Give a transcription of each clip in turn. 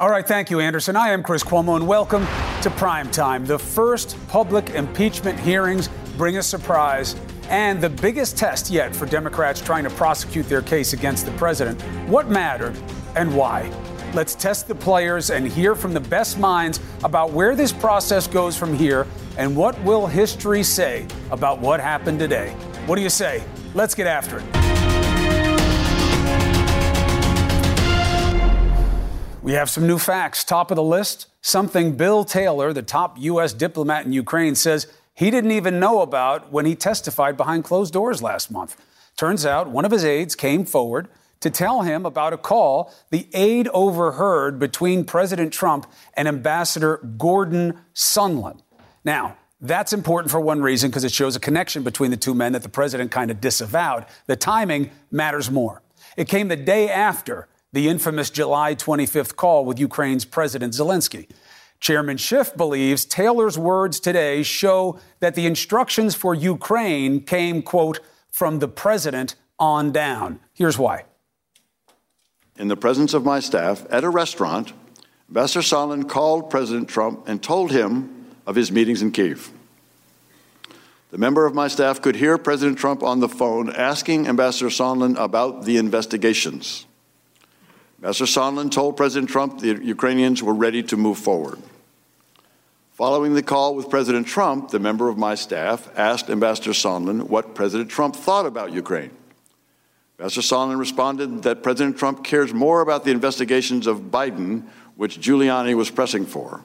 All right, thank you, Anderson. I am Chris Cuomo, and welcome to Prime Time. The first public impeachment hearings bring a surprise and the biggest test yet for Democrats trying to prosecute their case against the president. What mattered and why? Let's test the players and hear from the best minds about where this process goes from here and what will history say about what happened today. What do you say? Let's get after it. We have some new facts. Top of the list something Bill Taylor, the top U.S. diplomat in Ukraine, says he didn't even know about when he testified behind closed doors last month. Turns out one of his aides came forward to tell him about a call the aide overheard between President Trump and Ambassador Gordon Sondland. Now, that's important for one reason because it shows a connection between the two men that the president kind of disavowed. The timing matters more. It came the day after the infamous July 25th call with Ukraine's President Zelensky. Chairman Schiff believes Taylor's words today show that the instructions for Ukraine came, quote, from the president on down. Here's why. In the presence of my staff at a restaurant, Ambassador Sondland called President Trump and told him of his meetings in Kiev. The member of my staff could hear President Trump on the phone asking Ambassador Sondland about the investigations. Ambassador Sondland told President Trump the Ukrainians were ready to move forward. Following the call with President Trump, the member of my staff asked Ambassador Sondland what President Trump thought about Ukraine. Ambassador Sondland responded that President Trump cares more about the investigations of Biden, which Giuliani was pressing for.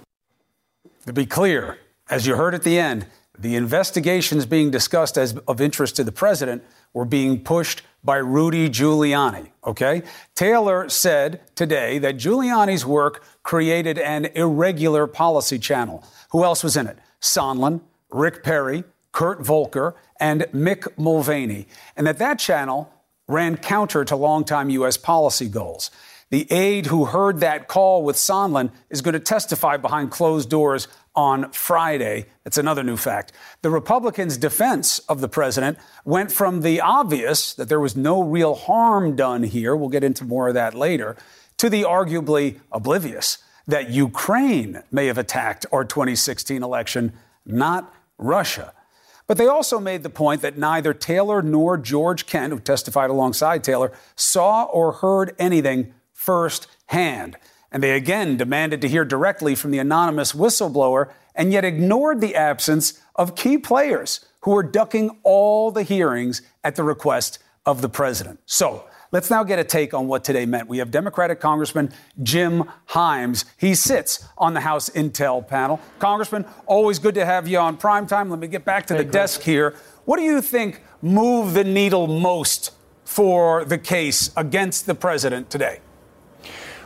To be clear, as you heard at the end, the investigations being discussed as of interest to the president were being pushed by Rudy Giuliani. Okay? Taylor said today that Giuliani's work created an irregular policy channel. Who else was in it? Sondland, Rick Perry, Kurt Volker, and Mick Mulvaney. And that that channel ran counter to longtime U.S. policy goals. The aide who heard that call with Sondland is going to testify behind closed doors on Friday. That's another new fact. The Republicans' defense of the president went from the obvious that there was no real harm done here, we'll get into more of that later, to the arguably oblivious that Ukraine may have attacked our 2016 election, not Russia. But they also made the point that neither Taylor nor George Kent, who testified alongside Taylor, saw or heard anything firsthand. And they again demanded to hear directly from the anonymous whistleblower and yet ignored the absence of key players who were ducking all the hearings at the request of the president. So, Let's now get a take on what today meant. We have Democratic Congressman Jim Himes. He sits on the House Intel panel. Congressman, always good to have you on prime time. Let me get back to hey, the Chris. desk here. What do you think moved the needle most for the case against the president today?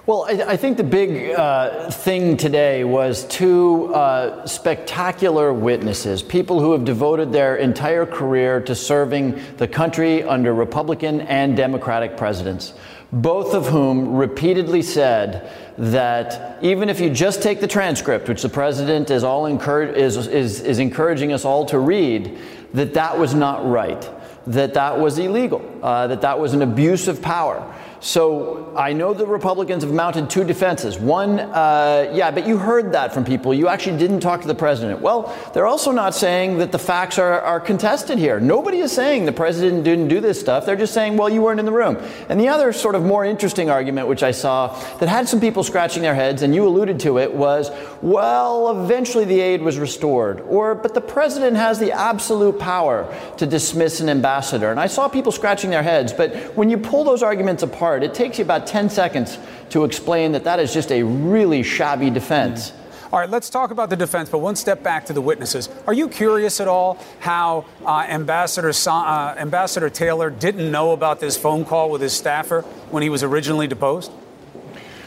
Well, I, I, think the big uh, thing today was two uh, spectacular witnesses, people who have devoted their entire career to serving the country under Republican and Democratic presidents, both of whom repeatedly said that even if you just take the transcript, which the president is, all is, is, is encouraging us all to read, that that was not right, that that was illegal, uh, that that was an abuse of power. So I know the Republicans have mounted two defenses. One, uh, yeah, but you heard that from people. You actually didn't talk to the president. Well, they're also not saying that the facts are, are contested here. Nobody is saying the president didn't do this stuff. They're just saying, well, you weren't in the room. And the other sort of more interesting argument, which I saw that had some people scratching their heads, and you alluded to it, was, well, eventually the aid was restored. Or, but the president has the absolute power to dismiss an ambassador. And I saw people scratching their heads. But when you pull those arguments apart, apart. It takes you about 10 seconds to explain that that is just a really shabby defense. Mm-hmm. All right, let's talk about the defense, but one step back to the witnesses. Are you curious at all how uh, Ambassador, uh, Ambassador Taylor didn't know about this phone call with his staffer when he was originally deposed?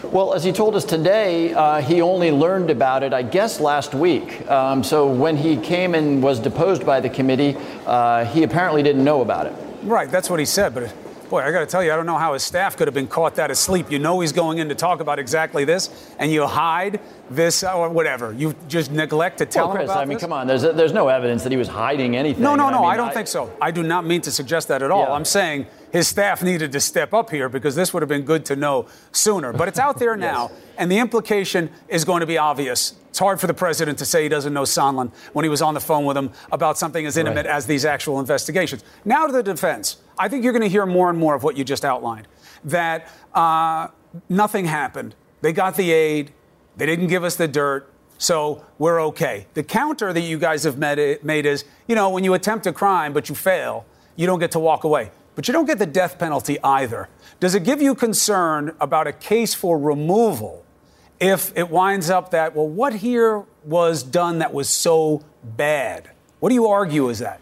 Well, as he told us today, uh, he only learned about it, I guess, last week. Um, so when he came and was deposed by the committee, uh, he apparently didn't know about it. Right, that's what he said, but Boy, I got to tell you, I don't know how his staff could have been caught that asleep. You know he's going in to talk about exactly this, and you hide this uh, or whatever. You just neglect to tell well, Chris, him about I mean, this? come on. There's, there's no evidence that he was hiding anything. No, no, no. I, mean, I don't think so. I do not mean to suggest that at all. Yeah. I'm saying his staff needed to step up here because this would have been good to know sooner. But it's out there now, and the implication is going to be obvious. It's hard for the president to say he doesn't know Sondland when he was on the phone with him about something as intimate Right. as these actual investigations. Now to the defense. I think you're going to hear more and more of what you just outlined that uh, nothing happened. They got the aid, they didn't give us the dirt. So we're okay. The counter that you guys have made, made is, you know, when you attempt a crime but you fail, you don't get to walk away. But you don't get the death penalty either. Does it give you concern about a case for removal if it winds up that, well, what here was done that was so bad? What do you argue is that?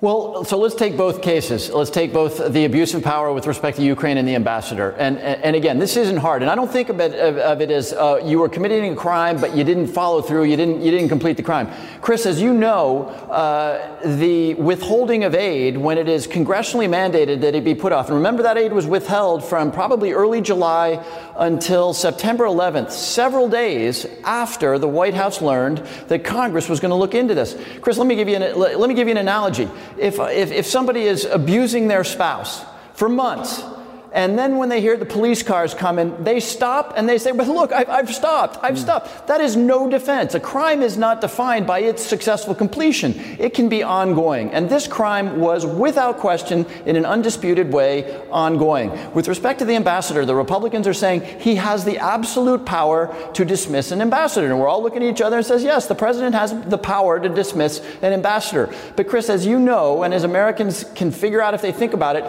Well, so let's take both cases. Let's take both the abuse of power with respect to Ukraine and the ambassador. And, and, again, this isn't hard. And I don't think of it, of, of it as uh, you were committing a crime, but you didn't follow through. You didn't, you didn't complete the crime. Chris, as you know, uh, the withholding of aid, when it is congressionally mandated that it be put off, and remember that aid was withheld from probably early July until September 11th, several days after the White House learned that Congress was going to look into this. Chris, let me give you an, let me give you an analogy. If, if, if somebody is abusing their spouse for months, and then when they hear the police cars coming, they stop and they say, But look, I've, I've stopped. I've hmm. stopped. That is no defense. A crime is not defined by its successful completion, it can be ongoing. And this crime was, without question, in an undisputed way, ongoing. With respect to the ambassador, the Republicans are saying he has the absolute power to dismiss an ambassador. And we're all looking at each other and says, Yes, the president has the power to dismiss an ambassador. But, Chris, as you know, and as Americans can figure out if they think about it,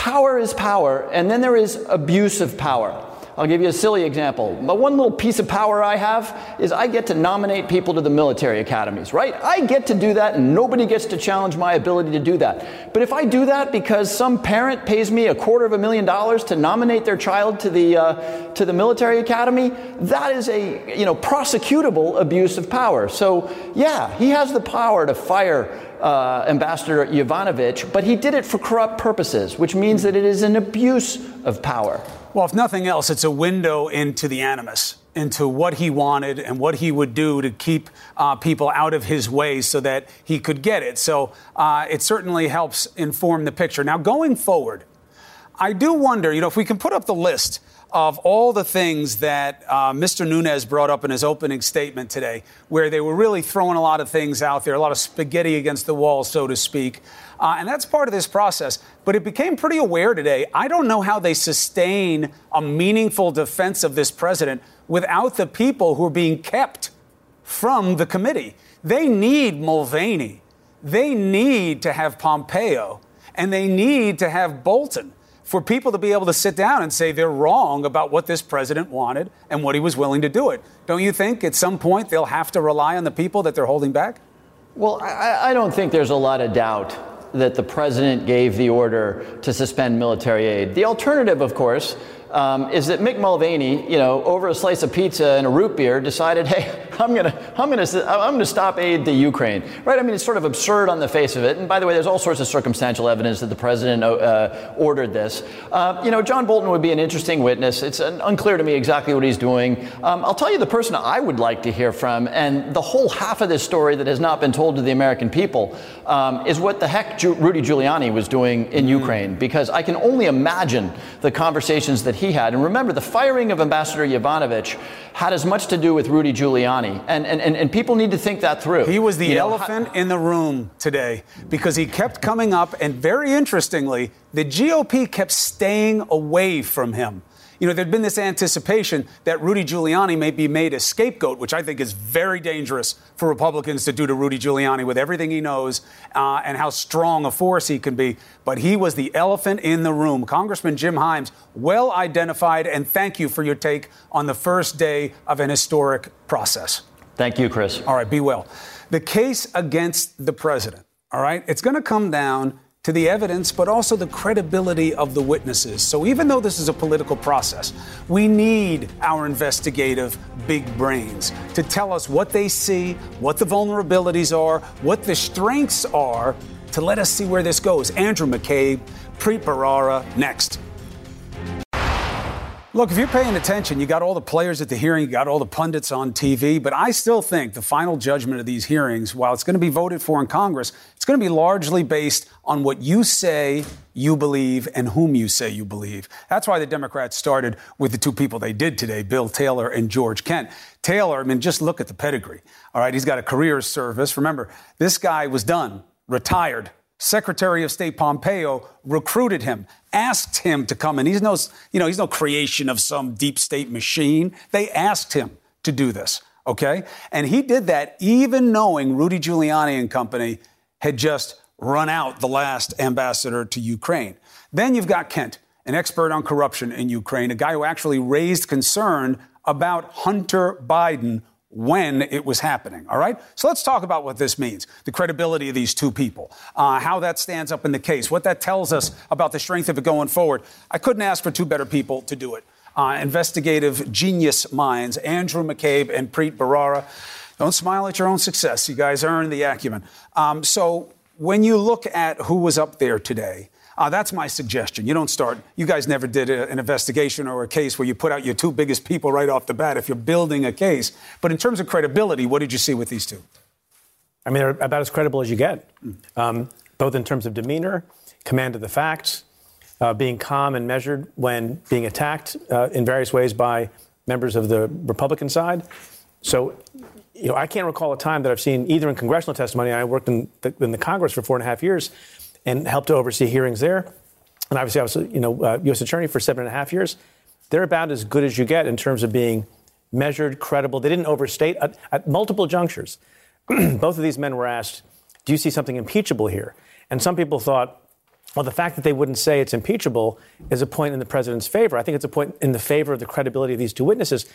Power is power, and then there is abuse of power. I'll give you a silly example. But one little piece of power I have is I get to nominate people to the military academies, right? I get to do that, and nobody gets to challenge my ability to do that. But if I do that because some parent pays me a quarter of a million dollars to nominate their child to the uh, to the military academy, that is a you know prosecutable abuse of power. So yeah, he has the power to fire uh, Ambassador Yovanovitch, but he did it for corrupt purposes, which means that it is an abuse of power. Well, if nothing else, it's a window into the animus, into what he wanted and what he would do to keep uh, people out of his way so that he could get it. So uh, it certainly helps inform the picture. Now, going forward, I do wonder, you know, if we can put up the list of all the things that uh, Mr. Nunes brought up in his opening statement today, where they were really throwing a lot of things out there, a lot of spaghetti against the wall, so to speak. Uh, and that's part of this process. But it became pretty aware today. I don't know how they sustain a meaningful defense of this president without the people who are being kept from the committee. They need Mulvaney. They need to have Pompeo. And they need to have Bolton for people to be able to sit down and say they're wrong about what this president wanted and what he was willing to do it. Don't you think at some point they'll have to rely on the people that they're holding back? Well, I, I don't think there's a lot of doubt that the president gave the order to suspend military aid. The alternative, of course, um, is that Mick Mulvaney, you know, over a slice of pizza and a root beer, decided, hey, I'm gonna, I'm gonna, I'm gonna stop aid to Ukraine, right? I mean, it's sort of absurd on the face of it. And by the way, there's all sorts of circumstantial evidence that the president uh, ordered this. Uh, you know, John Bolton would be an interesting witness. It's unclear to me exactly what he's doing. Um, I'll tell you the person I would like to hear from, and the whole half of this story that has not been told to the American people um, is what the heck Ju- Rudy Giuliani was doing in Ukraine, because I can only imagine the conversations that he had. And remember, the firing of Ambassador Yovanovitch had as much to do with Rudy Giuliani. And, and, and, and people need to think that through. He was the You know, elephant in the room today because he kept coming up, and very interestingly, the GOP kept staying away from him. You know, there'd been this anticipation that Rudy Giuliani may be made a scapegoat, which I think is very dangerous for Republicans to do to Rudy Giuliani with everything he knows uh, and how strong a force he can be. But he was the elephant in the room. Congressman Jim Himes, well identified, and thank you for your take on the first day of an historic process. Thank you, Chris. All right, be well. The case against the president, all right, it's going to come down to the evidence, but also the credibility of the witnesses. So even though this is a political process, we need our investigative big brains to tell us what they see, what the vulnerabilities are, what the strengths are, to let us see where this goes. Andrew McCabe, Preet Bharara, next. Look, if you're paying attention, you got all the players at the hearing, you got all the pundits on TV, but I still think the final judgment of these hearings, while it's going to be voted for in Congress, it's going to be largely based on what you say you believe and whom you say you believe. That's why the Democrats started with the two people they did today, Bill Taylor and George Kent. Taylor, I mean, just look at the pedigree. All right, he's got a career service. Remember, this guy was done, retired, Secretary of State Pompeo recruited him, asked him to come in. He's no, you know, he's no creation of some deep state machine. They asked him to do this, okay? And he did that even knowing Rudy Giuliani and company had just run out the last ambassador to Ukraine. Then you've got Kent, an expert on corruption in Ukraine, a guy who actually raised concern about Hunter Biden when it was happening. All right? So let's talk about what this means the credibility of these two people, uh, how that stands up in the case, what that tells us about the strength of it going forward. I couldn't ask for two better people to do it. Uh, investigative genius minds, Andrew McCabe and Preet Bharara. Don't smile at your own success. You guys earned the acumen. Um, so when you look at who was up there today, uh, that's my suggestion. You don't start, you guys never did a, an investigation or a case where you put out your two biggest people right off the bat if you're building a case. But in terms of credibility, what did you see with these two? I mean, they're about as credible as you get, um, both in terms of demeanor, command of the facts, uh, being calm and measured when being attacked uh, in various ways by members of the Republican side. So, you know, I can't recall a time that I've seen either in congressional testimony. I worked in the, in the Congress for four and a half years and helped to oversee hearings there. And obviously, I was, you know, uh, U.S. attorney for seven and a half years. They're about as good as you get in terms of being measured, credible. They didn't overstate at, at multiple junctures. Both of these men were asked, "Do you see something impeachable here?" And some people thought, well, the fact that they wouldn't say it's impeachable is a point in the president's favor. I think it's a point in the favor of the credibility of these two witnesses.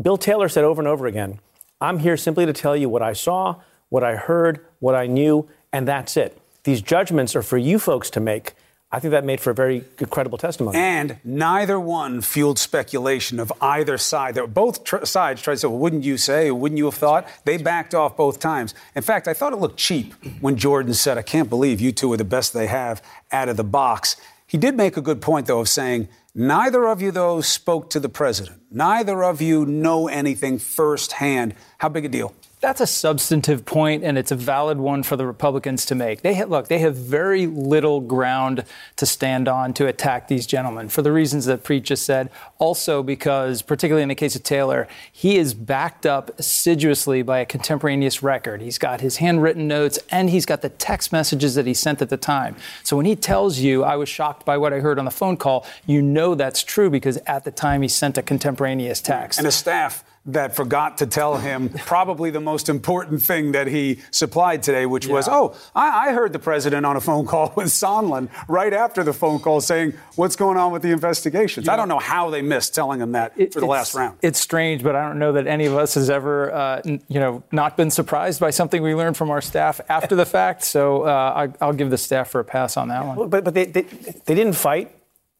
Bill Taylor said over and over again, I'm here simply to tell you what I saw, what I heard, what I knew, and that's it. These judgments are for you folks to make. I think that made for a very credible testimony. And neither one fueled speculation of either side. Both tr- sides tried to say, well, wouldn't you say, wouldn't you have thought? They backed off both times. In fact, I thought it looked cheap when Jordan said, I can't believe you two are the best they have out of the box. He did make a good point, though, of saying, neither of you, though, spoke to the president. Neither of you know anything firsthand. How big a deal? That's a substantive point, and it's a valid one for the Republicans to make. They have, look, they have very little ground to stand on to attack these gentlemen for the reasons that Preet just said. Also, because, particularly in the case of Taylor, he is backed up assiduously by a contemporaneous record. He's got his handwritten notes and he's got the text messages that he sent at the time. So when he tells you, I was shocked by what I heard on the phone call, you know that's true because at the time he sent a contemporaneous text. And a staff that forgot to tell him probably the most important thing that he supplied today, which yeah. was, oh, I, I, heard the president on a phone call with Sondland right after the phone call saying, what's going on with the investigations? I don't know how they missed telling him that it, for the last round. It's strange, but I don't know that any of us has ever, uh, you know, not been surprised by something we learned from our staff after the fact. So uh, I, will give the staff for a pass on that one. But, but they, they, they didn't fight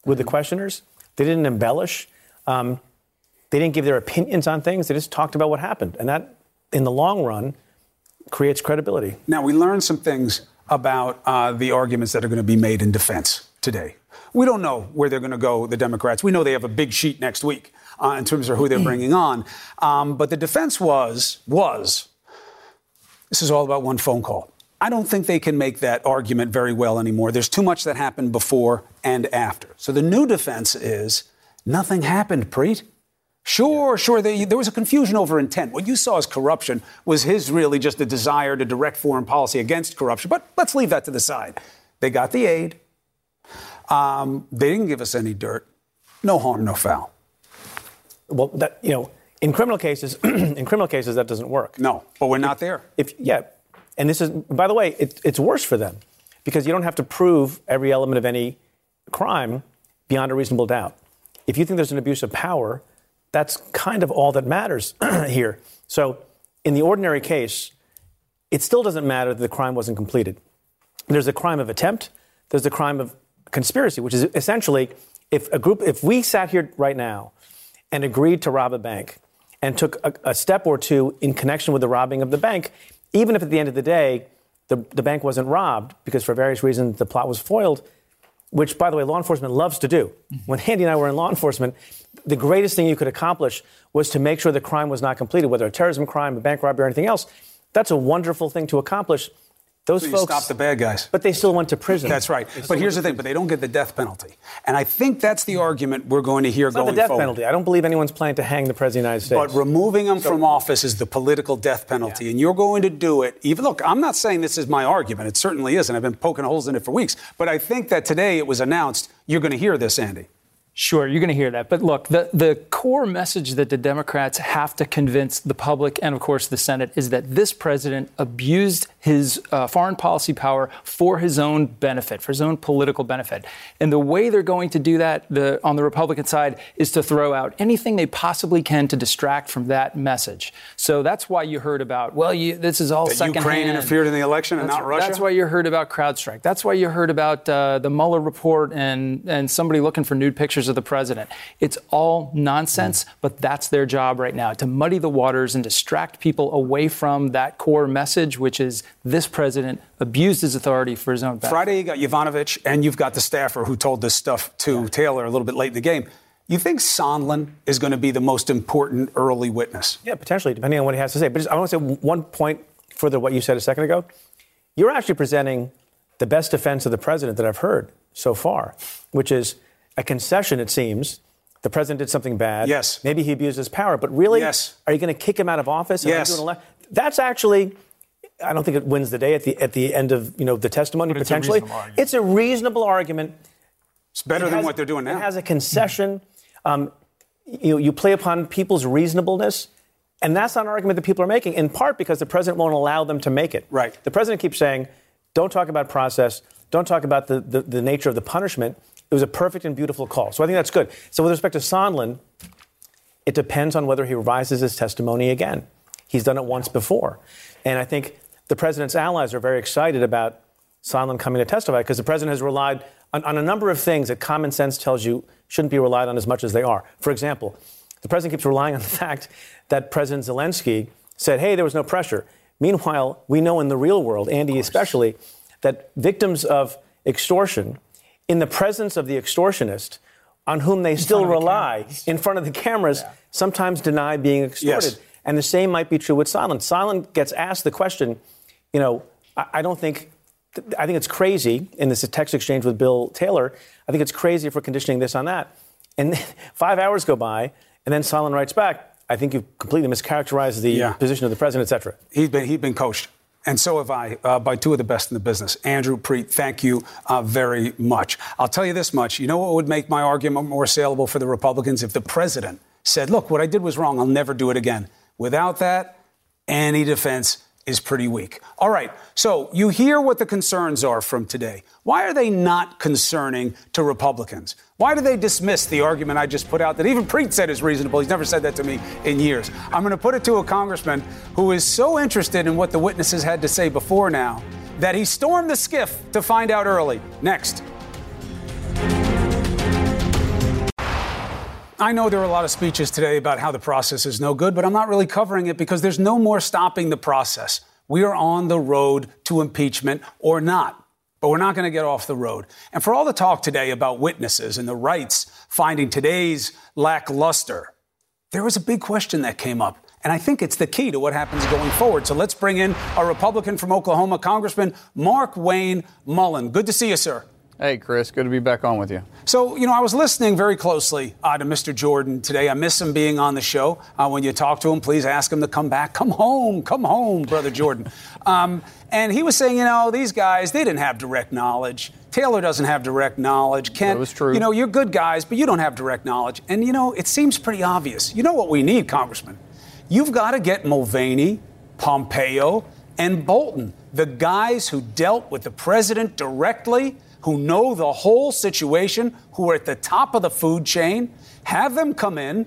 with the questioners. They didn't embellish. Um, they didn't give their opinions on things. They just talked about what happened. And that, in the long run, creates credibility. Now, we learned some things about uh, the arguments that are going to be made in defense today. We don't know where they're going to go, the Democrats. We know they have a big sheet next week uh, in terms of who they're bringing on. Um, but the defense was, was, this is all about one phone call. I don't think they can make that argument very well anymore. There's too much that happened before and after. So the new defense is nothing happened, Preet. Sure, sure. They, there was a confusion over intent. What you saw as corruption was his really just a desire to direct foreign policy against corruption. But let's leave that to the side. They got the aid. Um, they didn't give us any dirt. No harm, no foul. Well, that, you know, in criminal cases, in criminal cases, that doesn't work. No, but we're not there. If yeah, and this is, by the way, it, it's worse for them because you don't have to prove every element of any crime beyond a reasonable doubt. If you think there's an abuse of power that's kind of all that matters here. So, in the ordinary case, it still doesn't matter that the crime wasn't completed. There's a crime of attempt, there's a crime of conspiracy, which is essentially if a group, if we sat here right now and agreed to rob a bank and took a, a step or two in connection with the robbing of the bank, even if at the end of the day the, the bank wasn't robbed because for various reasons the plot was foiled, which, by the way, law enforcement loves to do. Mm-hmm. When Andy and I were in law enforcement, the greatest thing you could accomplish was to make sure the crime was not completed, whether a terrorism crime, a bank robbery, or anything else. That's a wonderful thing to accomplish. Those So you folks stop the bad guys. but they still went to prison. That's right. But here's the thing: but they don't get the death penalty, and I think that's the argument we're going to hear It's not the death forward. penalty. I don't believe anyone's planning to hang the president of the United States. But States. removing them from office is the political death penalty, and you're going to do it. Even look, I'm not saying this is my argument. It certainly isn't. I've been poking holes in it for weeks. But I think that today it was announced. You're going to hear this, Andy. Sure, you're going to hear that. But look, the, the core message that the Democrats have to convince the public and, of course, the Senate is that this president abused his uh, foreign policy power for his own benefit, for his own political benefit. And the way they're going to do that the, on the Republican side is to throw out anything they possibly can to distract from that message. So that's why you heard about, well, you, this is all That second Ukraine interfered in the election and that's, not Russia. That's why you heard about CrowdStrike. That's why you heard about uh, the Mueller report and, and somebody looking for nude pictures of the president. It's all nonsense, Mm. but that's their job right now to muddy the waters and distract people away from that core message, which is this president abused his authority for his own benefit. Friday, you got Yovanovitch, and you've got the staffer who told this stuff to Taylor a little bit late in the game. You think Sondland is going to be the most important early witness? yeah, potentially, depending on what he has to say. But just, I want to say one point further what you said a second ago. You're actually presenting the best defense of the president that I've heard so far, which is a concession, it seems. The president did something bad. Yes. Maybe he abused his power. But really, Yes. are you going to kick him out of office? and Yes. ele- That's actually, I don't think it wins the day at the, at the end of you know, the testimony, But it's a potentially. reasonable argument. It's a reasonable argument. It's better It than has- what they're doing now. It has a concession. Um, you, you play upon people's reasonableness, and that's not an argument that people are making, in part because the president won't allow them to make it. Right. The president keeps saying, don't talk about process, don't talk about the, the, the nature of the punishment. It was a perfect and beautiful call. So I think that's good. So with respect to Sondland, it depends on whether he revises his testimony again. He's done it once before. And I think the president's allies are very excited about Sondland coming to testify because the president has relied on, on a number of things that common sense tells you shouldn't be relied on as much as they are. For example, the president keeps relying on the fact that President Zelensky said, hey, there was no pressure. Meanwhile, we know in the real world, Andy especially, that victims of extortion, in the presence of the extortionist, on whom they still front of the rely in front of the cameras, sometimes deny being extorted. Yes. And the same might be true with Sondland. Sondland gets asked the question, you know, I, I don't think, I think it's crazy in this text exchange with Bill Taylor. I think it's crazy if we're conditioning this on that. And five hours go by, and then Sondland writes back, I think you've completely mischaracterized the Yeah. position of the president, et cetera. He's been, he's been coached. And so have I, uh, by two of the best in the business. Andrew Preet, thank you uh, very much. I'll tell you this much. You know what would make my argument more saleable for the Republicans? If the president said, look, what I did was wrong. I'll never do it again. Without that, any defense is pretty weak. All right, so you hear what the concerns are from today. Why are they not concerning to Republicans? Why do they dismiss the argument I just put out that even Preet said is reasonable? He's never said that to me in years. I'm going to put it to a congressman who is so interested in what the witnesses had to say before now that he stormed the SCIF to find out early. Next. I know there are a lot of speeches today about how the process is no good, but I'm not really covering it because there's no more stopping the process. We are on the road to impeachment or not. But we're not going to get off the road. And for all the talk today about witnesses and the rights finding today's lackluster, there was a big question that came up. And I think it's the key to what happens going forward. So let's bring in a Republican from Oklahoma, Congressman Mark Wayne Mullen. Good to see you, sir. Hey, Chris, good to be back on with you. So, you know, I was listening very closely uh, to Mr. Jordan today. I miss him being on the show. Uh, when you talk to him, please ask him to come back. Come home, come home, Brother Jordan. Um, and he was saying, you know, these guys, they didn't have direct knowledge. Taylor doesn't have direct knowledge. Kent, That was true. you know, you're good guys, but you don't have direct knowledge. And, you know, it seems pretty obvious. You know what we need, Congressman? You've got to get Mulvaney, Pompeo, and Bolton, the guys who dealt with the president directly, who know the whole situation, who are at the top of the food chain, have them come in,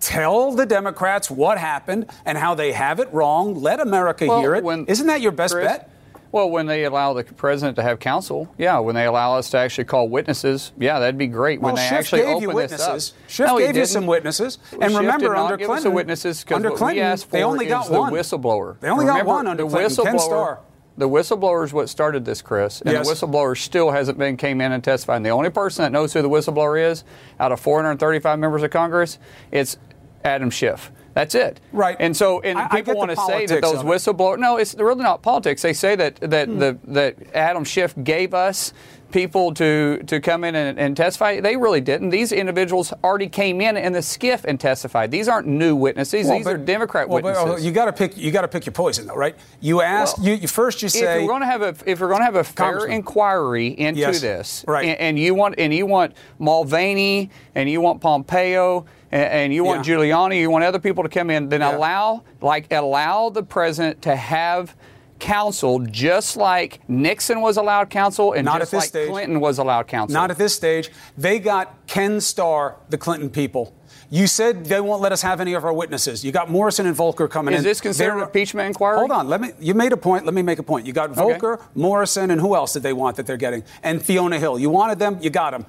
tell the Democrats what happened and how they have it wrong, let America Well, hear it. when- not that your best Chris, bet? Well, when they allow the president to have counsel, yeah. When they allow us to actually call witnesses, yeah, that'd be great. When they Schiff actually gave open you this up, Schiff No, gave you some witnesses. And Schiff remember, under Clinton, us the witnesses under Clinton, we asked for they only got the one. whistleblower. They only got one under the Clinton, Ken whistleblower- Starr. The whistleblower is what started this, Chris, and Yes. the whistleblower still hasn't been came in and testified. And the only person that knows who the whistleblower is out of 435 members of Congress, it's Adam Schiff. That's it. Right. And so, and I- I people get want to say that those of it. whistleblower. No, it's really not politics. They say that that Hmm. the that Adam Schiff gave us people to to come in and, and testify. They really didn't. These individuals already came in in the SCIF and testified. These aren't new witnesses. Well, These but- are Democrat well, but, oh, witnesses. oh, you got to pick. You got to pick your poison, though, right? You ask. Well, you, you first. You say if you're going to have a if you're going to have a fair inquiry into Yes, this, right. and, and you want and you want Mulvaney and you want Pompeo and, and you want Yeah. Giuliani, you want other people to come in, then Yeah. allow like allow the president to have counsel just like Nixon was allowed counsel and Not just at this like stage. Clinton was allowed counsel. Not at this stage. They got Ken Starr, the Clinton people. You said they won't let us have any of our witnesses. You got Morrison and Volker coming Is in. Is this considered an impeachment inquiry? Hold on. Let me. You made a point. Let me make a point. You got Volker, Morrison, and who else did they want that they're getting? And Fiona Hill. You wanted them. You got them.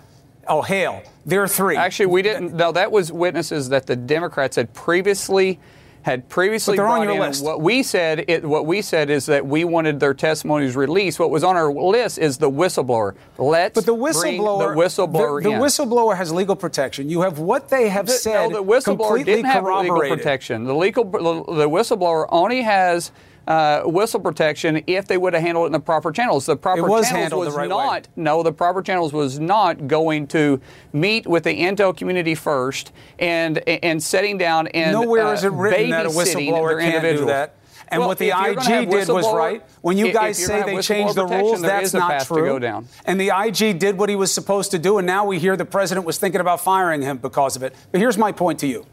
Oh, Hale. There are three. Actually, we didn't. No, that was witnesses that the Democrats had previously had previously But they're on your list. What we said, it, what we said is that we wanted their testimonies released. What was on our list is the whistleblower. Let's But the bring whistleblower, the whistleblower the, the whistleblower has legal protection. You have what they have The- said no, the whistleblower completely didn't have legal protection. The legal, the, the whistleblower only has uh, whistle protection if they would have handled it in the proper channels. The proper was channels was right way. not. No, the proper channels was not going to meet with the intel community first and and setting down and Nowhere uh, is it written that a whistleblower can't do that. And Well, what the IG did was right. When you guys say they changed the rules, that's not true. And the IG did what he was supposed to do, and now we hear the president was thinking about firing him because of it. But here's my point to you: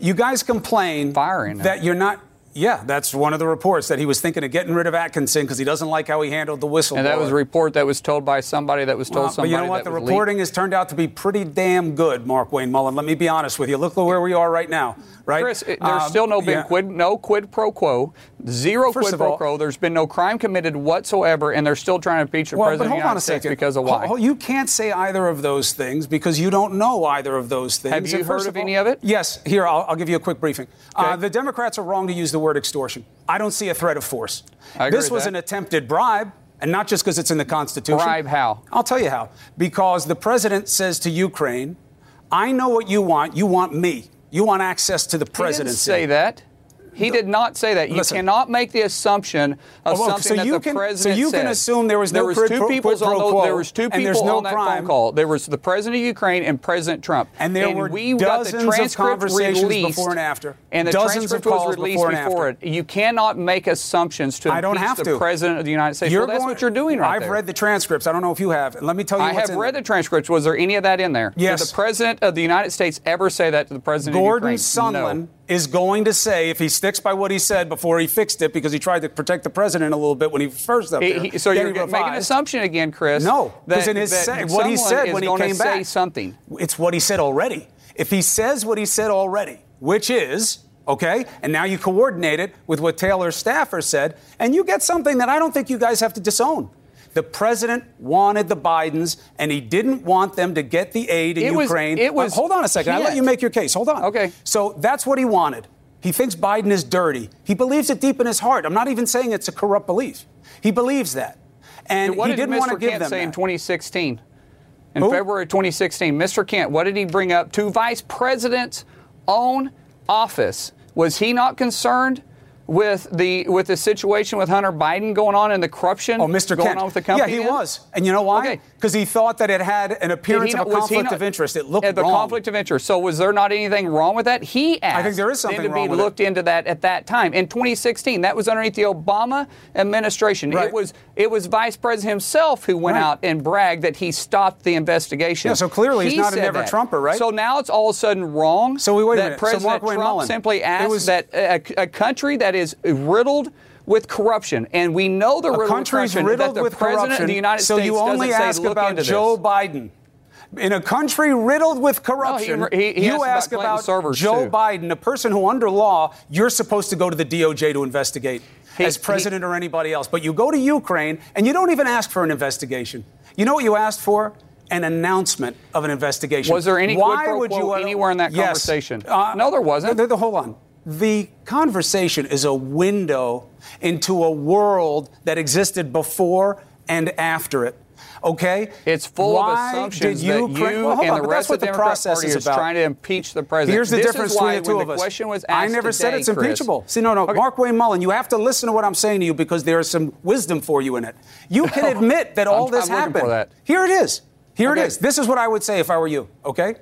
you guys complain Firing him. that you're not. Yeah, that's one of the reports that he was thinking of getting rid of Atkinson because he doesn't like how he handled the whistle. And that was a report that was told by somebody that was told Well, but you know what? The reporting leaked. has turned out to be pretty damn good, Markwayne Mullin. Let me be honest with you. Look where we are right now, right? Chris, there's Um, still no been yeah. quid, no quid pro quo, zero First quid pro quo. There's been no crime committed whatsoever, and they're still trying to impeach the Well, but president hold of the on a second. because of why? You can't say either of those things because you don't know either of those things. Have you And heard of all- any of it? Yes. Here, I'll, I'll give you a quick briefing. Uh, the Democrats are wrong to use the word extortion. I don't see a threat of force. I agree this was that. an attempted bribe. And not just because it's in the Constitution. Bribe how? I'll tell you how. Because the president says to Ukraine, I know what you want. You want me. You want access to the He didn't presidency. say that. He did not say that. You Listen. cannot make the assumption of Oh, something so that you the can- so president you can assume there was no there was two pro- people quid pro on those, there was two people there's no on that crime. phone call. There was the president of Ukraine and President Trump. And there were we got the dozens of conversations released, before and after. And the Dozens of transcript was calls released before and before after. it. You cannot make assumptions to I don't have the to. president of the United States. well, that's going- what you're doing right I've there. read the transcripts. I don't know if you have. Let me tell you I have read them. the transcripts. Was there any of that in there? Yes. Did the president of the United States ever say that to the president Gordon of Ukraine? Gordon Sondland No. Is going to say, if he sticks by what he said before he fixed it, because he tried to protect the president a little bit when he first up He- there. he- so you're making an assumption again, Chris. No, because in his say, what he said when he came say back, something. It's what he said already. If he says what he said already, which is okay, and now you coordinate it with what Taylor's staffer said, and you get something that I don't think you guys have to disown. The president wanted the Bidens, and he didn't want them to get the aid in It was- Ukraine. it was Uh, hold on a second. I'll let you make your case. Hold on. Okay. So that's what he wanted. He thinks Biden is dirty. He believes it deep in his heart. I'm not even saying it's a corrupt belief. He believes that. And what he did didn't Mr. want to give them say in 2016? In Who? February 2016, Mr. Kent, what did he bring up to Vice President's own office? Was he not concerned with the with the situation with Hunter Biden going on and the corruption Oh, Mr. going Kent. on with the company? Yeah, he was. And you know why? Okay. Because he thought that it had an appearance of a conflict not- of interest. It looked the wrong. conflict of interest. So was there not anything wrong with that? He asked. I think there is something to wrong be with it. looked into that at that time in 2016. That was underneath the Obama administration. Right. It was it was Vice President himself who went Right. out and bragged that he stopped the investigation. Yeah, so clearly he's not a that. Trumper, right? So now it's all of a sudden wrong. So we- wait a minute. So President Mark Trump Mullen, simply asked was- that a, a country that is riddled. With corruption, and we know the riddled country's corruption riddled the with president corruption. of the United so States you only doesn't say, ask about Joe this." Biden. In a country riddled with corruption, he- he you about ask about servers, Joe too. Biden, a person who, under law, you're supposed to go to the DOJ to investigate as president or anybody else. But you go to Ukraine and you don't even ask for an investigation. You know what you asked for? An announcement of an investigation. Was there any Why would you anywhere in that Yes. conversation? Uh, No, there wasn't. th- th- hold on. The conversation is a window into a world that existed before and after it. Okay, it's full Why of assumptions did you that you well, and on, the rest of the Democrat process Party is trying to impeach the president. Here's the this difference why between the two of us. question was I asked never said today, it's Chris- impeachable. See, no, no, Okay. Markwayne Mullin, you have to listen to what I'm saying to you because there is some wisdom for you in it. You can oh, admit that all I'm- this I'm happened. Here it is. Here Okay. it is. This is what I would say if I were you. Okay,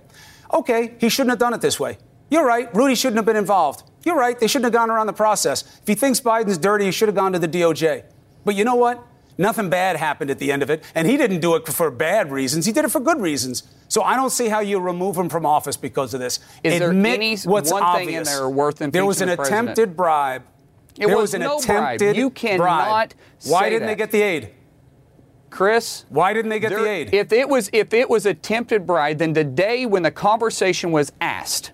okay, he shouldn't have done it this way. You're right. Rudy shouldn't have been involved. You're right. They shouldn't have gone around the process. If he thinks Biden's dirty, he should have gone to the DOJ. But you know what? Nothing bad happened at the end of it. And he didn't do it for bad reasons. He did it for good reasons. So I don't see how you remove him from office because of this. Is there Admit any what's one thing obvious. in there worth There was an the attempted bribe. It there was an no bribe. attempted You cannot bribe. Why didn't they get the aid? Chris, Why didn't they get There- the aid? If it was if it was attempted bribe, then the day when the conversation was asked,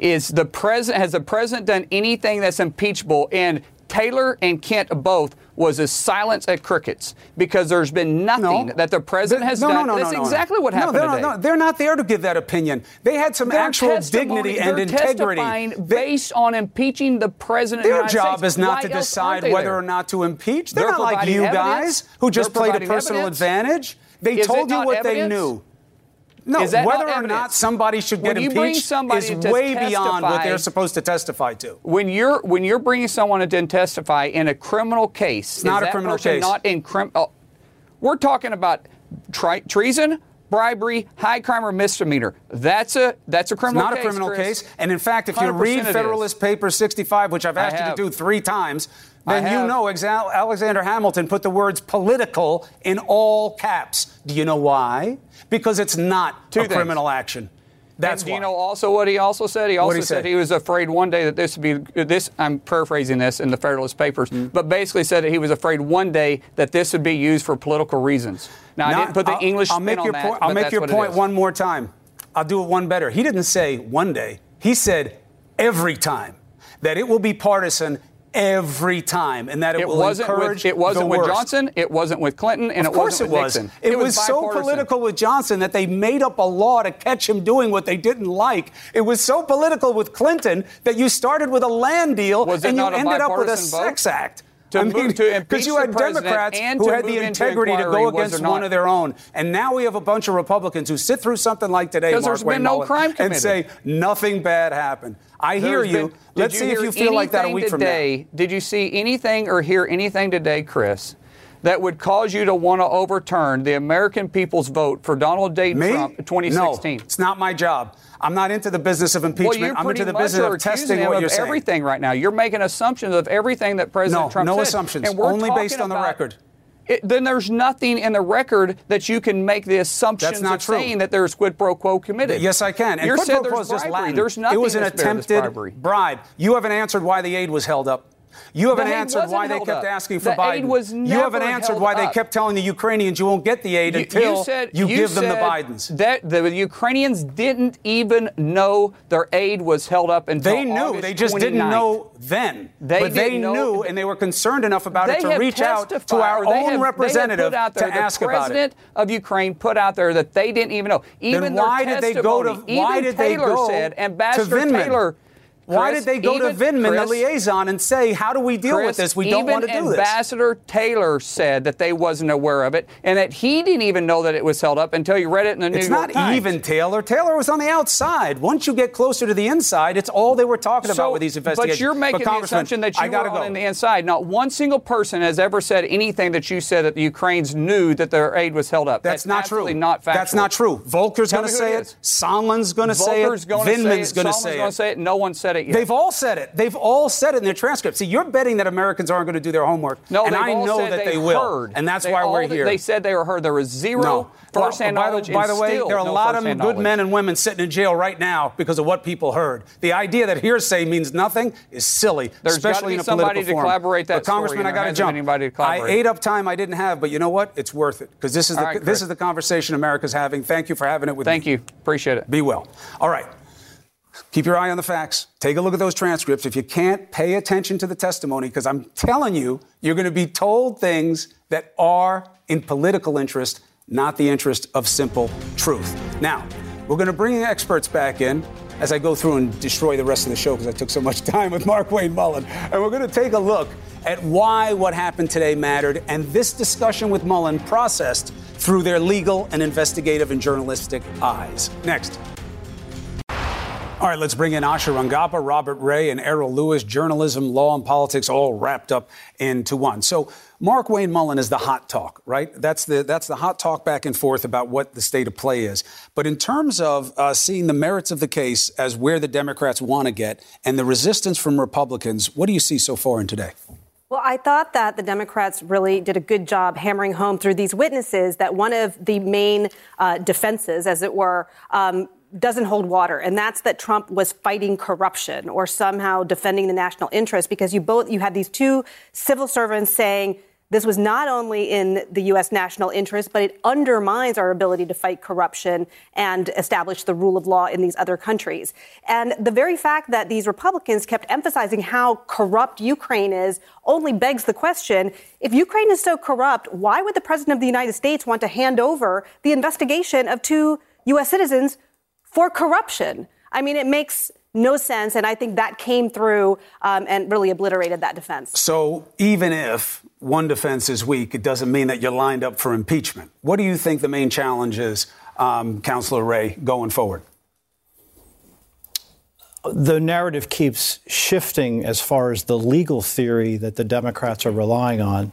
is the president has the president done anything that's impeachable? And Taylor and Kent both was as silent as crickets because there's been nothing No. that the president has no, done. No, no, that's no, exactly what happened no, they're, today. No, they're not there to give that opinion. They had some Their actual dignity and integrity. They- based on impeaching the president. of the Their job States. is not Why to decide whether there? or not to impeach. They're, They're not like you evidence. guys who just They're played a personal evidence. advantage. They Is told you what they knew. No, Is that whether not or not somebody should get When you impeached somebody is way beyond what they're supposed to testify to. when you're when you're bringing someone to testify in a criminal case, it's not a criminal case. Not in crim. Oh, we're talking about tri- treason, bribery, high crime or misdemeanor. That's a that's a It's criminal. not a criminal Chris. case. And in fact, if you read. Federalist Paper 65, which I've asked you to do three times, Then you know Exa- Alexander Hamilton put the words political in all caps. Do you know why? Because it's not Two a things. criminal action. That's and do you know also what he also said? He also he said he was afraid one day that this would be this. I'm paraphrasing this in the Federalist Papers, Hmm. but basically said that he was afraid one day that this would be used for political reasons. Now I didn't put the I'll- English I'll make your that, point. I'll make your point one more time. I'll do it one better. He didn't say one day. He said every time that it will be partisan every time, and that it, It will wasn't encourage with it wasn't with. Johnson. It wasn't with Clinton, and Of it course wasn't it with was. Nixon. It, was, so political with Johnson that they made up a law to catch him doing what they didn't like. It was so political with Clinton that you started with a land deal Was and you ended up with a vote? Sex Act. To I move- to impeach because you the had Democrats who had the integrity to go against one of their own, and now we have a bunch of Republicans who sit through something like today, Mark there's Wayne been no Mullen, crime and say nothing bad happened. I hear you. been- Let's did see if you feel like that a week from now. Did you see anything or hear anything today, Chris, that would cause you to want to overturn the American people's vote for Donald J. Me? Trump in 2016? No, it's not my job. I'm not into the business of Well, impeachment. you I'm into the business of testing what you're saying. everything right now. You're making assumptions of everything that President No, Trump no said. assumptions. And we're Only based on the record. It, then there's nothing in the record that you can make the not of true. saying that there's quid pro quo committed. Yes, I can. And you quid pro there's quo is just. Latin. There's nothing It was an that's there that's attempted bribe. You haven't answered why the aid was held up. You haven't answered why they kept up. asking for The Biden. aid was you haven't never answered why they kept telling the Ukrainians you won't get the aid You- until you, said, you give them the Bidens. That the Ukrainians didn't even know their aid was held up until They knew. August they just didn't know then. They but they know- knew, and they were concerned enough about it to reach out to our own have- representative out there, to the ask about it. The president of Ukraine put out there that they didn't even know. Even their why did they go to- why did they Taylor go said, to Ambassador Taylor. Why Chris, did they go even- to Vindman, Chris, the liaison, and say, "How do we deal with this? We don't want to do this." Ambassador Taylor said that they wasn't aware of it, and that he didn't even know that it was held up until you read it in the New It's not even Taylor. Taylor was on the outside. Once you get closer to the inside, it's all they were talking about with these investigations. But you're making the assumption that you were on go. in the inside. Not one single person has ever said anything that you said that the Ukrainians knew that their aid was held up. That's, not true. Not factual. That's not true. Volker's going to say it. Sondland's going to say it. Volker's going to say it. going to say it. No one said it yet. They've all said it. They've all said it in their transcripts. See, you're betting that Americans aren't going to do their homework. no, and I know said that they will. Heard. And that's They why all- we're here. They said they were heard. There was zero no. Well, first-hand by the, by the way, there are a no lot of good knowledge. men and women sitting in jail right now because of what people heard. The idea that hearsay means nothing is silly, There's especially in a somebody political to forum. collaborate that but Congressman, I got to jump. to I ate up time I didn't have, but you know what? It's worth it because this is All the right, this Chris. is the conversation America's having. Thank you for having it with Thank me. you. Appreciate it. Be well. All right. Keep your eye on the facts. Take a look at those transcripts. If you can't pay attention to the testimony, because I'm telling you, you're going to be told things that are in political interest, not the interest of simple truth. Now, we're going to bring the experts back in. as I go through and destroy the rest of the show because I took so much time with Markwayne Mullin. And we're going to take a look at why what happened today mattered and this discussion with Mullin processed through their legal and investigative and journalistic eyes. Next. All right, let's bring in Asha Rangappa, Robert Ray, and Errol Louis, journalism, law, and politics all wrapped up into one. So, Markwayne Mullin is the hot talk, right? That's the that's the hot talk back and forth about what the state of play is. But in terms of uh, seeing the merits of the case as where the Democrats want to get and the resistance from Republicans, what do you see so far in today? Well, I thought that the Democrats really did a good job hammering home through these witnesses that one of the main uh, defenses, as it were, um, doesn't hold water, and that's that Trump was fighting corruption or somehow defending the national interest because you both you had these two civil servants saying this was not only in the U.S. national interest, but it undermines our ability to fight corruption and establish the rule of law in these other countries. And the very fact that these Republicans kept emphasizing how corrupt Ukraine is only begs the question if Ukraine is so corrupt, why would the President of the United States want to hand over the investigation of two U.S. citizens for corruption. I mean, it makes no sense. And I think that came through um, and really obliterated that defense. So even if one defense is weak, it doesn't mean that you're lined up for impeachment. What do you think the main challenge is, um, Councilor Ray, going forward? The narrative keeps shifting as far as the legal theory that the Democrats are relying on.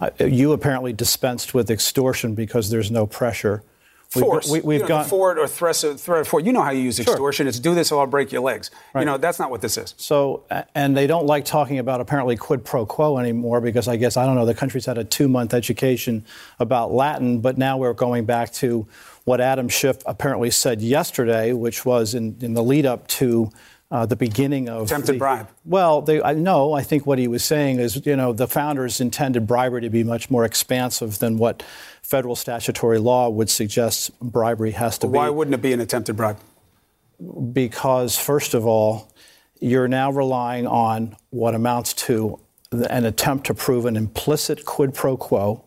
Uh, you apparently dispensed with extortion because there's no pressure. Force. We've, we, have gone forward or threat, threat forward. You know how you use extortion. Sure. It's do this or I'll break your legs. Right. You know that's not what this is. So, and they don't like talking about apparently quid pro quo anymore because I guess I don't know. The country's had a two-month education about Latin, but now we're going back to what Adam Schiff apparently said yesterday, which was in, in the lead up to uh, the beginning of attempted the, bribe. Well, they, I know. I think what he was saying is, you know, the founders intended bribery to be much more expansive than what federal statutory law would suggest bribery has to well, be. Why wouldn't it be an attempted bribe? Because first of all, you're now relying on what amounts to an attempt to prove an implicit quid pro quo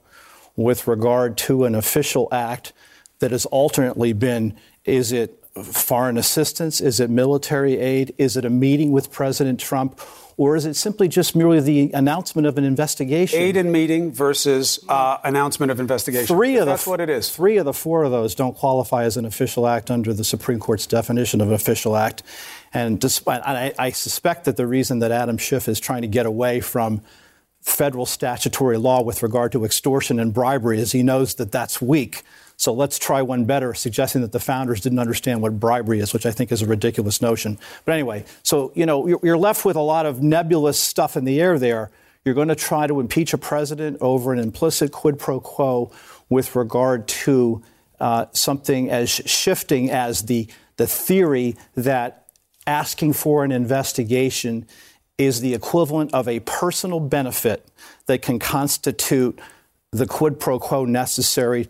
with regard to an official act that has alternately been is it foreign assistance? Is it military aid? Is it a meeting with President Trump? Or is it simply just merely the announcement of an investigation? Aid and meeting versus uh, announcement of investigation. Three of that's the, what it is. Three of the four of those don't qualify as an official act under the Supreme Court's definition of an official act. And despite, I, I suspect that the reason that Adam Schiff is trying to get away from federal statutory law with regard to extortion and bribery is he knows that that's weak. So let's try one better, suggesting that the founders didn't understand what bribery is, which I think is a ridiculous notion. But anyway, so, you know, you're left with a lot of nebulous stuff in the air there. You're going to try to impeach a president over an implicit quid pro quo with regard to uh, something as shifting as the, the theory that asking for an investigation is the equivalent of a personal benefit that can constitute the quid pro quo necessary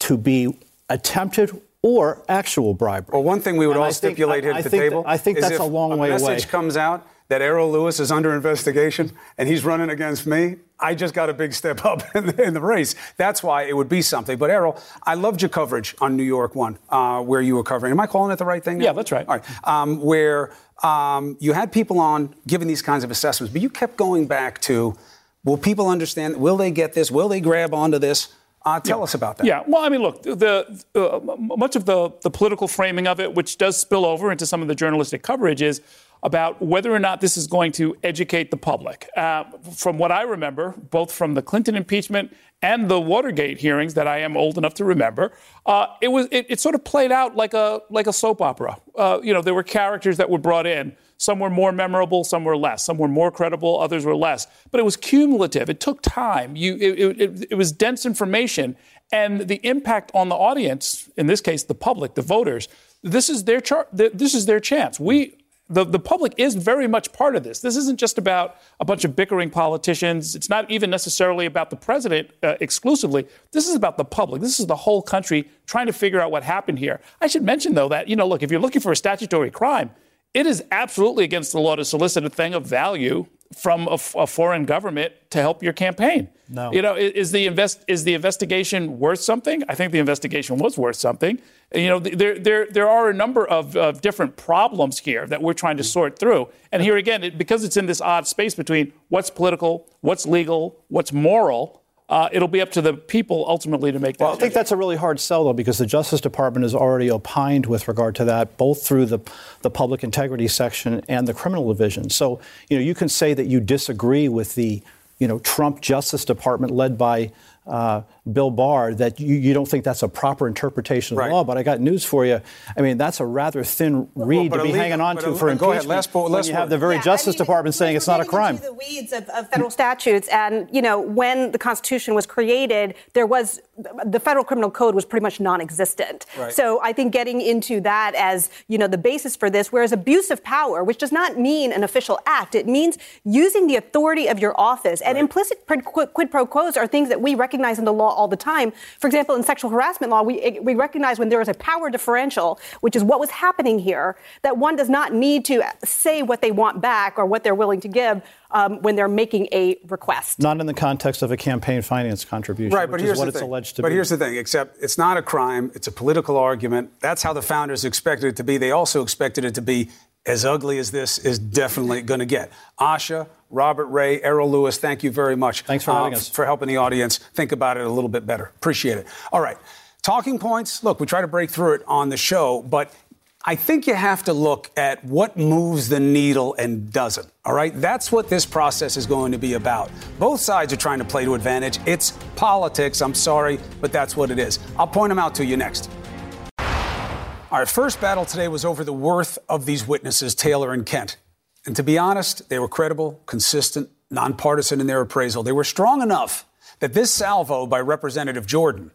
to be attempted or actual bribery. Well, one thing we would and all stipulate here at the table that, I think that's a long way away. A message comes out that Errol Louis is under investigation and he's running against me. I just got a big step up in the, in the race. That's why it would be something. But Errol, I loved your coverage on New York One, uh, where you were covering. Am I calling it the right thing? Now? Yeah, that's right. All right. Um, where um, you had people on giving these kinds of assessments, but you kept going back to, will people understand? Will they get this? Will they grab onto this? Uh, tell yeah. us about that. Yeah, well, I mean, look, the, uh, much of the, the political framing of it, which does spill over into some of the journalistic coverage, is about whether or not this is going to educate the public. Uh, from what I remember, both from the Clinton impeachment and the Watergate hearings that I am old enough to remember, uh, it was it, it, sort of played out like a like a soap opera. Uh, you know, there were characters that were brought in. Some were more memorable, some were less. Some were more credible, others were less. But it was cumulative. It took time. You, it, it, it was dense information, and the impact on the audience, in this case, the public, the voters. This is their char- This is their chance. We the, the public is very much part of this. This isn't just about a bunch of bickering politicians. It's not even necessarily about the president uh, exclusively. This is about the public. This is the whole country trying to figure out what happened here. I should mention, though, that, you know, look, if you're looking for a statutory crime, it is absolutely against the law to solicit a thing of value from a, a foreign government to help your campaign. No. You know, is the invest is the investigation worth something? I think the investigation was worth something. You know, there there there are a number of, of different problems here that we're trying to mm-hmm. sort through. And here again, it, because it's in this odd space between what's political, what's legal, what's moral. Uh, it'll be up to the people ultimately to make that. Well, I think that's a really hard sell, though, because the Justice Department has already opined with regard to that, both through the, the public integrity section and the criminal division. So, you know, you can say that you disagree with the, you know, Trump Justice Department led by uh, Bill Barr, that you, you don't think that's a proper interpretation of Right. the law. But I got news for you. I mean, that's a rather thin read but to be legal- hanging on to a- for go ahead, impeachment last when last you have the very Yeah, I Justice mean, Department saying it's not a getting crime. Into the weeds of, of federal statutes, and you know, when the Constitution was created, there was the federal criminal code was pretty much non-existent. Right. So I think getting into that as you know the basis for this, whereas abuse of power, which does not mean an official act, it means using the authority of your office. And implicit quid, quid pro quos are things that we recognize in the law all the time. For example, in sexual harassment law, we we recognize when there is a power differential, which is what was happening here, that one does not need to say what they want back or what they're willing to give um, when they're making a request. Not in the context of a campaign finance contribution, Right, but which here's what it's thing. alleged to but be. But here's the thing, except it's not a crime, it's a political argument. That's how the founders expected it to be. They also expected it to be as ugly as this is definitely going to get. Asha, Robert Ray, Errol Louis, thank you very much. Thanks for uh, having us. For helping the audience think about it a little bit better. Appreciate it. All right. Talking points. Look, we try to break through it on the show, but I think you have to look at what moves the needle and doesn't. All right? That's what this process is going to be about. Both sides are trying to play to advantage. It's politics. I'm sorry, but that's what it is. I'll point them out to you next. All right, first battle today was over the worth of these witnesses, Taylor and Kent. And to be honest, they were credible, consistent, nonpartisan in their appraisal. They were strong enough that this salvo by Representative Jordan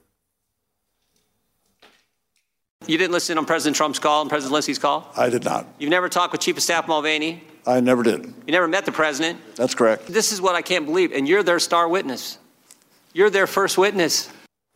You didn't listen on President Trump's call and President Zelensky's call? I did not. You've never talked with Chief of Staff Mulvaney? I never did. You never met the president? That's correct. This is what I can't believe. And you're their star witness. You're their first witness.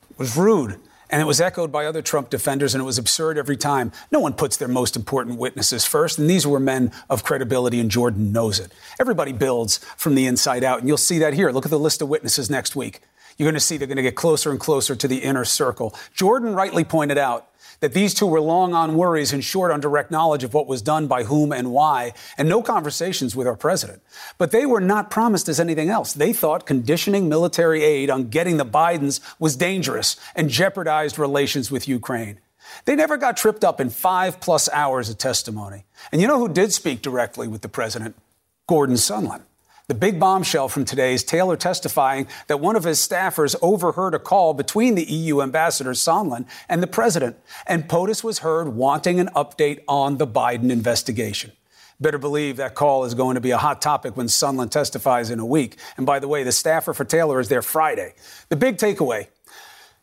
It was rude. And it was echoed by other Trump defenders, and it was absurd every time. No one puts their most important witnesses first, and these were men of credibility, and Jordan knows it. Everybody builds from the inside out, and you'll see that here. Look at the list of witnesses next week. You're going to see they're going to get closer and closer to the inner circle. Jordan rightly pointed out that these two were long on worries and short on direct knowledge of what was done by whom and why, and no conversations with our president. But they were not promised as anything else. They thought conditioning military aid on getting the Bidens was dangerous and jeopardized relations with Ukraine. They never got tripped up in five plus hours of testimony. And you know who did speak directly with the president? Gordon Sondland. The big bombshell from today is Taylor testifying that one of his staffers overheard a call between the EU ambassador Sondland and the president, and POTUS was heard wanting an update on the Biden investigation. Better believe that call is going to be a hot topic when Sondland testifies in a week. And by the way, the staffer for Taylor is there Friday. The big takeaway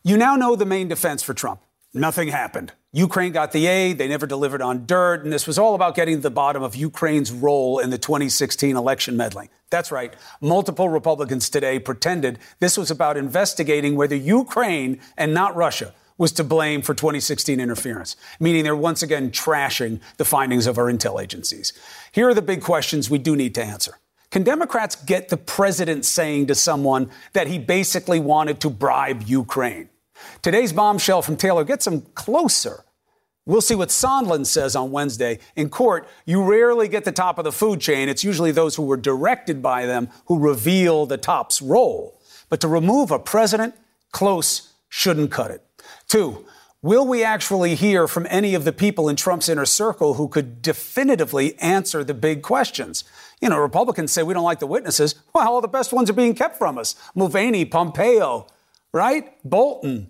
you now know the main defense for Trump. Nothing happened. Ukraine got the aid, they never delivered on dirt, and this was all about getting to the bottom of Ukraine's role in the 2016 election meddling. That's right. Multiple Republicans today pretended this was about investigating whether Ukraine and not Russia was to blame for 2016 interference, meaning they're once again trashing the findings of our intel agencies. Here are the big questions we do need to answer. Can Democrats get the president saying to someone that he basically wanted to bribe Ukraine? Today's bombshell from Taylor gets him closer. We'll see what Sondland says on Wednesday. In court, you rarely get the top of the food chain. It's usually those who were directed by them who reveal the top's role. But to remove a president, close shouldn't cut it. Two, will we actually hear from any of the people in Trump's inner circle who could definitively answer the big questions? You know, Republicans say we don't like the witnesses. Well, all the best ones are being kept from us. Mulvaney, Pompeo, right? Bolton.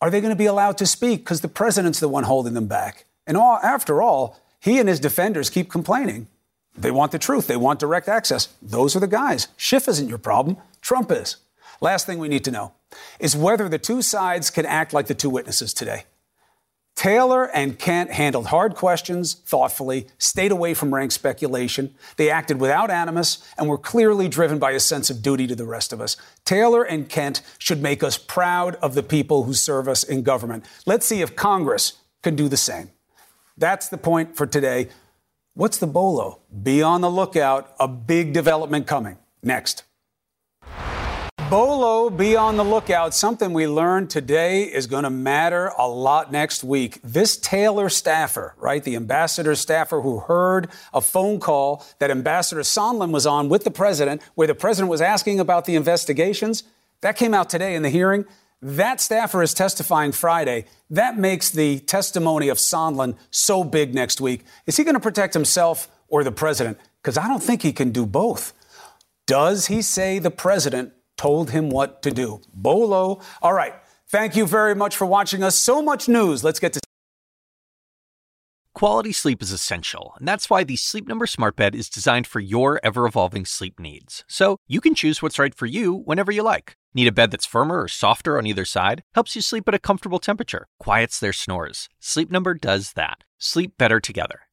Are they going to be allowed to speak? Because the president's the one holding them back. And all, after all, he and his defenders keep complaining. They want the truth. They want direct access. Those are the guys. Schiff isn't your problem. Trump is. Last thing we need to know is whether the two sides can act like the two witnesses today. Taylor and Kent handled hard questions thoughtfully, stayed away from rank speculation. They acted without animus and were clearly driven by a sense of duty to the rest of us. Taylor and Kent should make us proud of the people who serve us in government. Let's see if Congress can do the same. That's the point for today. What's the bolo? Be on the lookout. A big development coming. Next. Bolo, be on the lookout. Something we learned today is going to matter a lot next week. This Taylor staffer, right, the ambassador staffer who heard a phone call that Ambassador Sondland was on with the president, where the president was asking about the investigations, that came out today in the hearing. That staffer is testifying Friday. That makes the testimony of Sondland so big next week. Is he going to protect himself or the president? Because I don't think he can do both. Does he say the president told him what to do? Bolo. All right. Thank you very much for watching us. So much news. Let's get to. Quality sleep is essential, and that's why the Sleep Number Smart Bed is designed for your ever evolving sleep needs. So you can choose what's right for you whenever you like. Need a bed that's firmer or softer on either side? Helps you sleep at a comfortable temperature, quiets their snores. Sleep Number does that. Sleep better together.